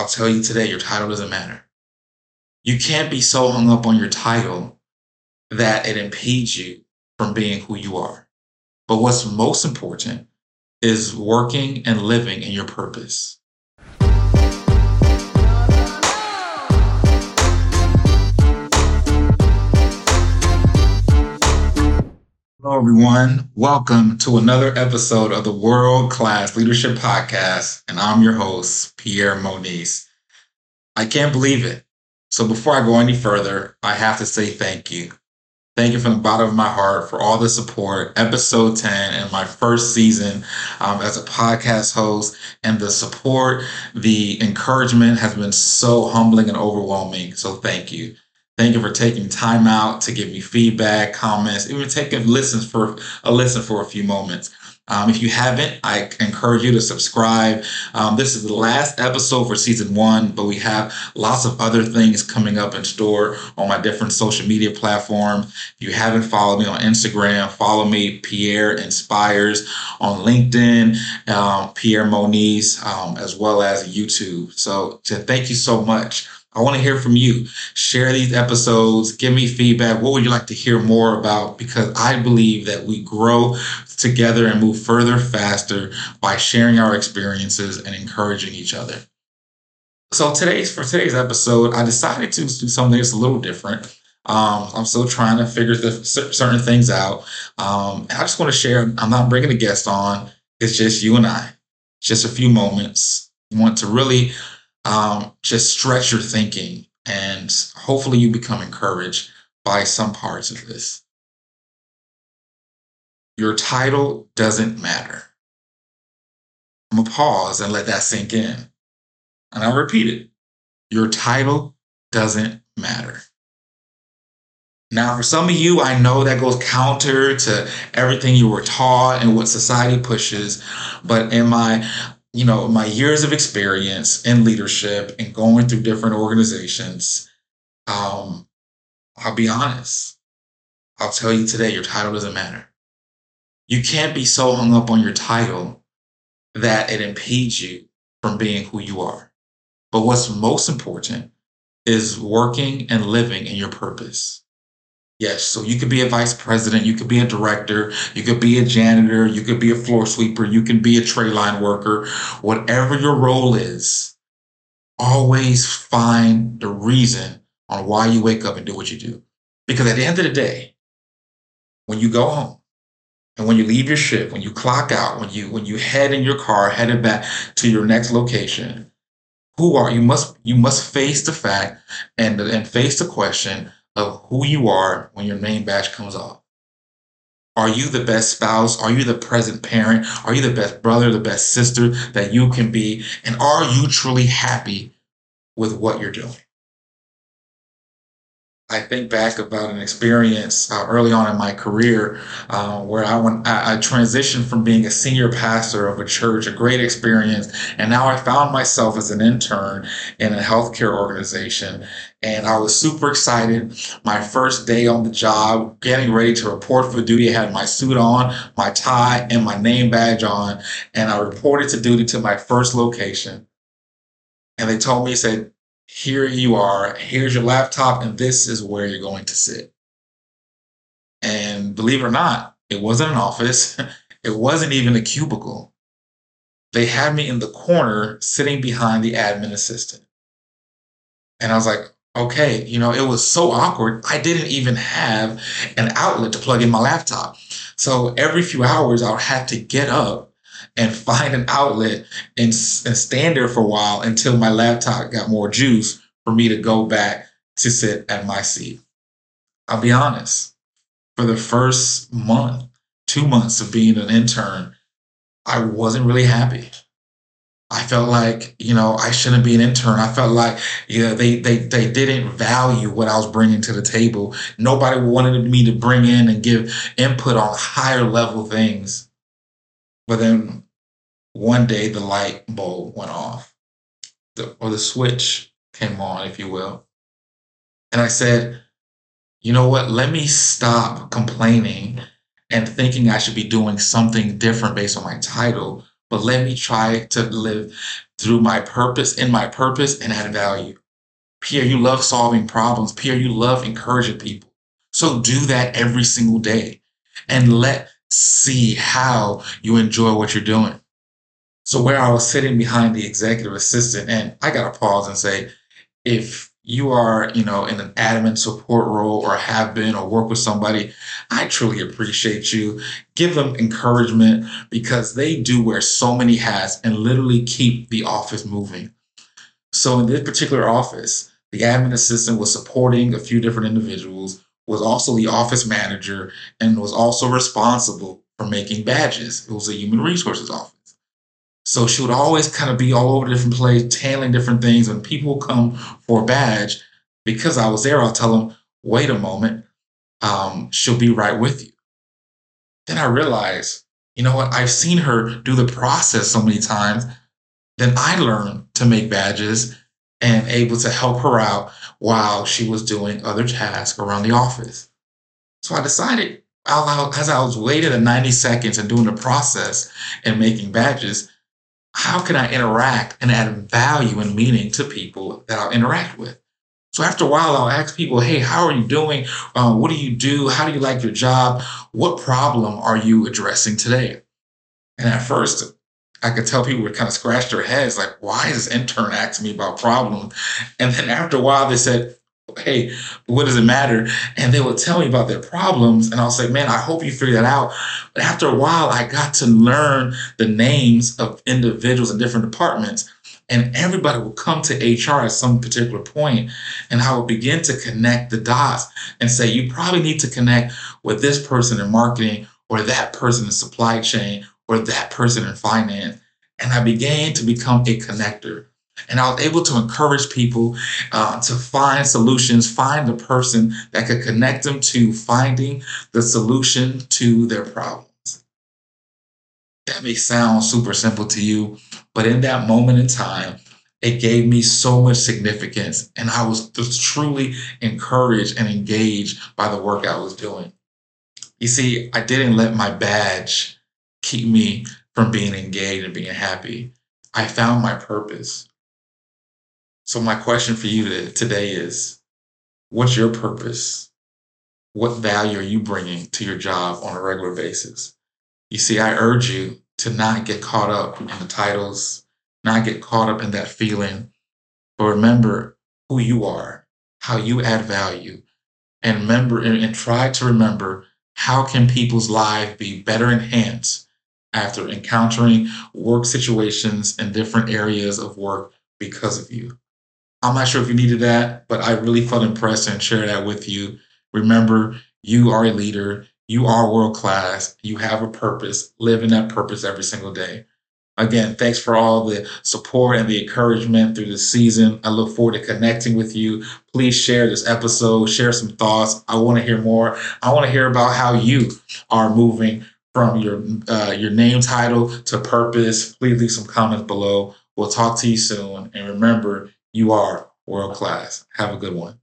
I'll tell you today, your title doesn't matter. You can't be so hung up on your title that it impedes you from being who you are. But what's most important is working and living in your purpose. Everyone. Welcome to another episode of the World Class Leadership Podcast. And I'm your host, Pierre Moniz. I can't believe it. So before I go any further, I have to say thank you. Thank you from the bottom of my heart for all the support. Episode 10 and my first season um, as a podcast host, and the support, the encouragement has been so humbling and overwhelming. So thank you. Thank you for taking time out to give me feedback, comments, even taking listens for a listen for a few moments. Um, if you haven't, I encourage you to subscribe. Um, this is the last episode for season one, but we have lots of other things coming up in store on my different social media platforms. If you haven't followed me on Instagram, follow me, Pierre Inspires, on LinkedIn, um, Pierre Moniz, um, as well as YouTube. So, so thank you so much. I want to hear from you. Share these episodes. Give me feedback. What would you like to hear more about? Because I believe that we grow together and move further faster by sharing our experiences and encouraging each other. So today's for today's episode, I decided to do something that's a little different. Um, I'm still trying to figure the, certain things out. Um, I just want to share. I'm not bringing a guest on. It's just you and I. Just a few moments. I want to really um, just stretch your thinking and hopefully you become encouraged by some parts of this. Your title doesn't matter. I'm going to pause and let that sink in. And I'll repeat it. Your title doesn't matter. Now, for some of you, I know that goes counter to everything you were taught and what society pushes. But in my you know, my years of experience in leadership and going through different organizations, um, I'll be honest. I'll tell you today, your title doesn't matter. You can't be so hung up on your title that it impedes you from being who you are. But what's most important is working and living in your purpose. Yes, so you could be a vice president, you could be a director, you could be a janitor, you could be a floor sweeper, you can be a tray line worker, whatever your role is, always find the reason on why you wake up and do what you do. Because at the end of the day, when you go home and when you leave your shift, when you clock out, when you when you head in your car headed back to your next location, who are you must you must face the fact and and face the question of who you are when your name badge comes off. Are you the best spouse? Are you the present parent? Are you the best brother, the best sister that you can be? And are you truly happy with what you're doing? I think back about an experience uh, early on in my career uh, where I went, I, I, transitioned from being a senior pastor of a church, a great experience, and now I found myself as an intern in a healthcare organization, and I was super excited. My first day on the job, getting ready to report for duty, I had my suit on, my tie, and my name badge on, and I reported to duty to my first location, and they told me, said here you are, here's your laptop, and this is where you're going to sit. And believe it or not, it wasn't an office, it wasn't even a cubicle. They had me in the corner sitting behind the admin assistant. And I was like, okay, you know, it was so awkward. I didn't even have an outlet to plug in my laptop. So every few hours, I would have to get up and find an outlet and, and stand there for a while until my laptop got more juice for me to go back to sit at my seat. I'll be honest, for the first month, two months of being an intern, I wasn't really happy. I felt like, you know, I shouldn't be an intern. I felt like, you know, they, they, they didn't value what I was bringing to the table. Nobody wanted me to bring in and give input on higher level things. But then one day the light bulb went off, the, or the switch came on, if you will. And I said, you know what? Let me stop complaining and thinking I should be doing something different based on my title but let me try to live through my purpose, in my purpose, and add value. Pierre, you love solving problems. Pierre, you love encouraging people. So do that every single day and let see how you enjoy what you're doing. So where I was sitting behind the executive assistant, and I got to pause and say, if you are, you know, in an admin support role or have been or work with somebody, I truly appreciate you. Give them encouragement because they do wear so many hats and literally keep the office moving. So in this particular office, the admin assistant was supporting a few different individuals, was also the office manager, and was also responsible for making badges. It was a human resources office. So she would always kind of be all over different places, handling different things. When people come for a badge, because I was there, I'll tell them, wait a moment, um, she'll be right with you. Then I realized, you know what? I've seen her do the process so many times. Then I learned to make badges and able to help her out while she was doing other tasks around the office. So I decided, as I was waiting the 90 seconds and doing the process and making badges, how can I interact and add value and meaning to people that I'll interact with? So after a while, I'll ask people, hey, how are you doing? Uh, what do you do? How do you like your job? What problem are you addressing today? And at first, I could tell people would kind of scratch their heads, like, why is this intern asking me about problems? And then after a while, they said, hey, what does it matter? And they would tell me about their problems. And I'll say, man, I hope you figure that out. But after a while, I got to learn the names of individuals in different departments. And everybody would come to HR at some particular point, and I would begin to connect the dots and say, you probably need to connect with this person in marketing or that person in supply chain or that person in finance. And I began to become a connector. And I was able to encourage people uh, to find solutions, find the person that could connect them to finding the solution to their problems. That may sound super simple to you, but in that moment in time, it gave me so much significance. And I was just truly encouraged and engaged by the work I was doing. You see, I didn't let my badge keep me from being engaged and being happy. I found my purpose. So, my question for you today is what's your purpose? What value are you bringing to your job on a regular basis? You see, I urge you to not get caught up in the titles, not get caught up in that feeling, but remember who you are, how you add value, and remember and try to remember how can people's lives be better enhanced after encountering work situations in different areas of work because of you. I'm not sure if you needed that, but I really felt impressed and share that with you. Remember, you are a leader. You are world class. You have a purpose. Live in that purpose every single day. Again, thanks for all the support and the encouragement through the season. I look forward to connecting with you. Please share this episode, share some thoughts. I want to hear more. I want to hear about how you are moving from your uh, your name title to purpose. Please leave some comments below. We'll talk to you soon. And remember, you are world class. Have a good one.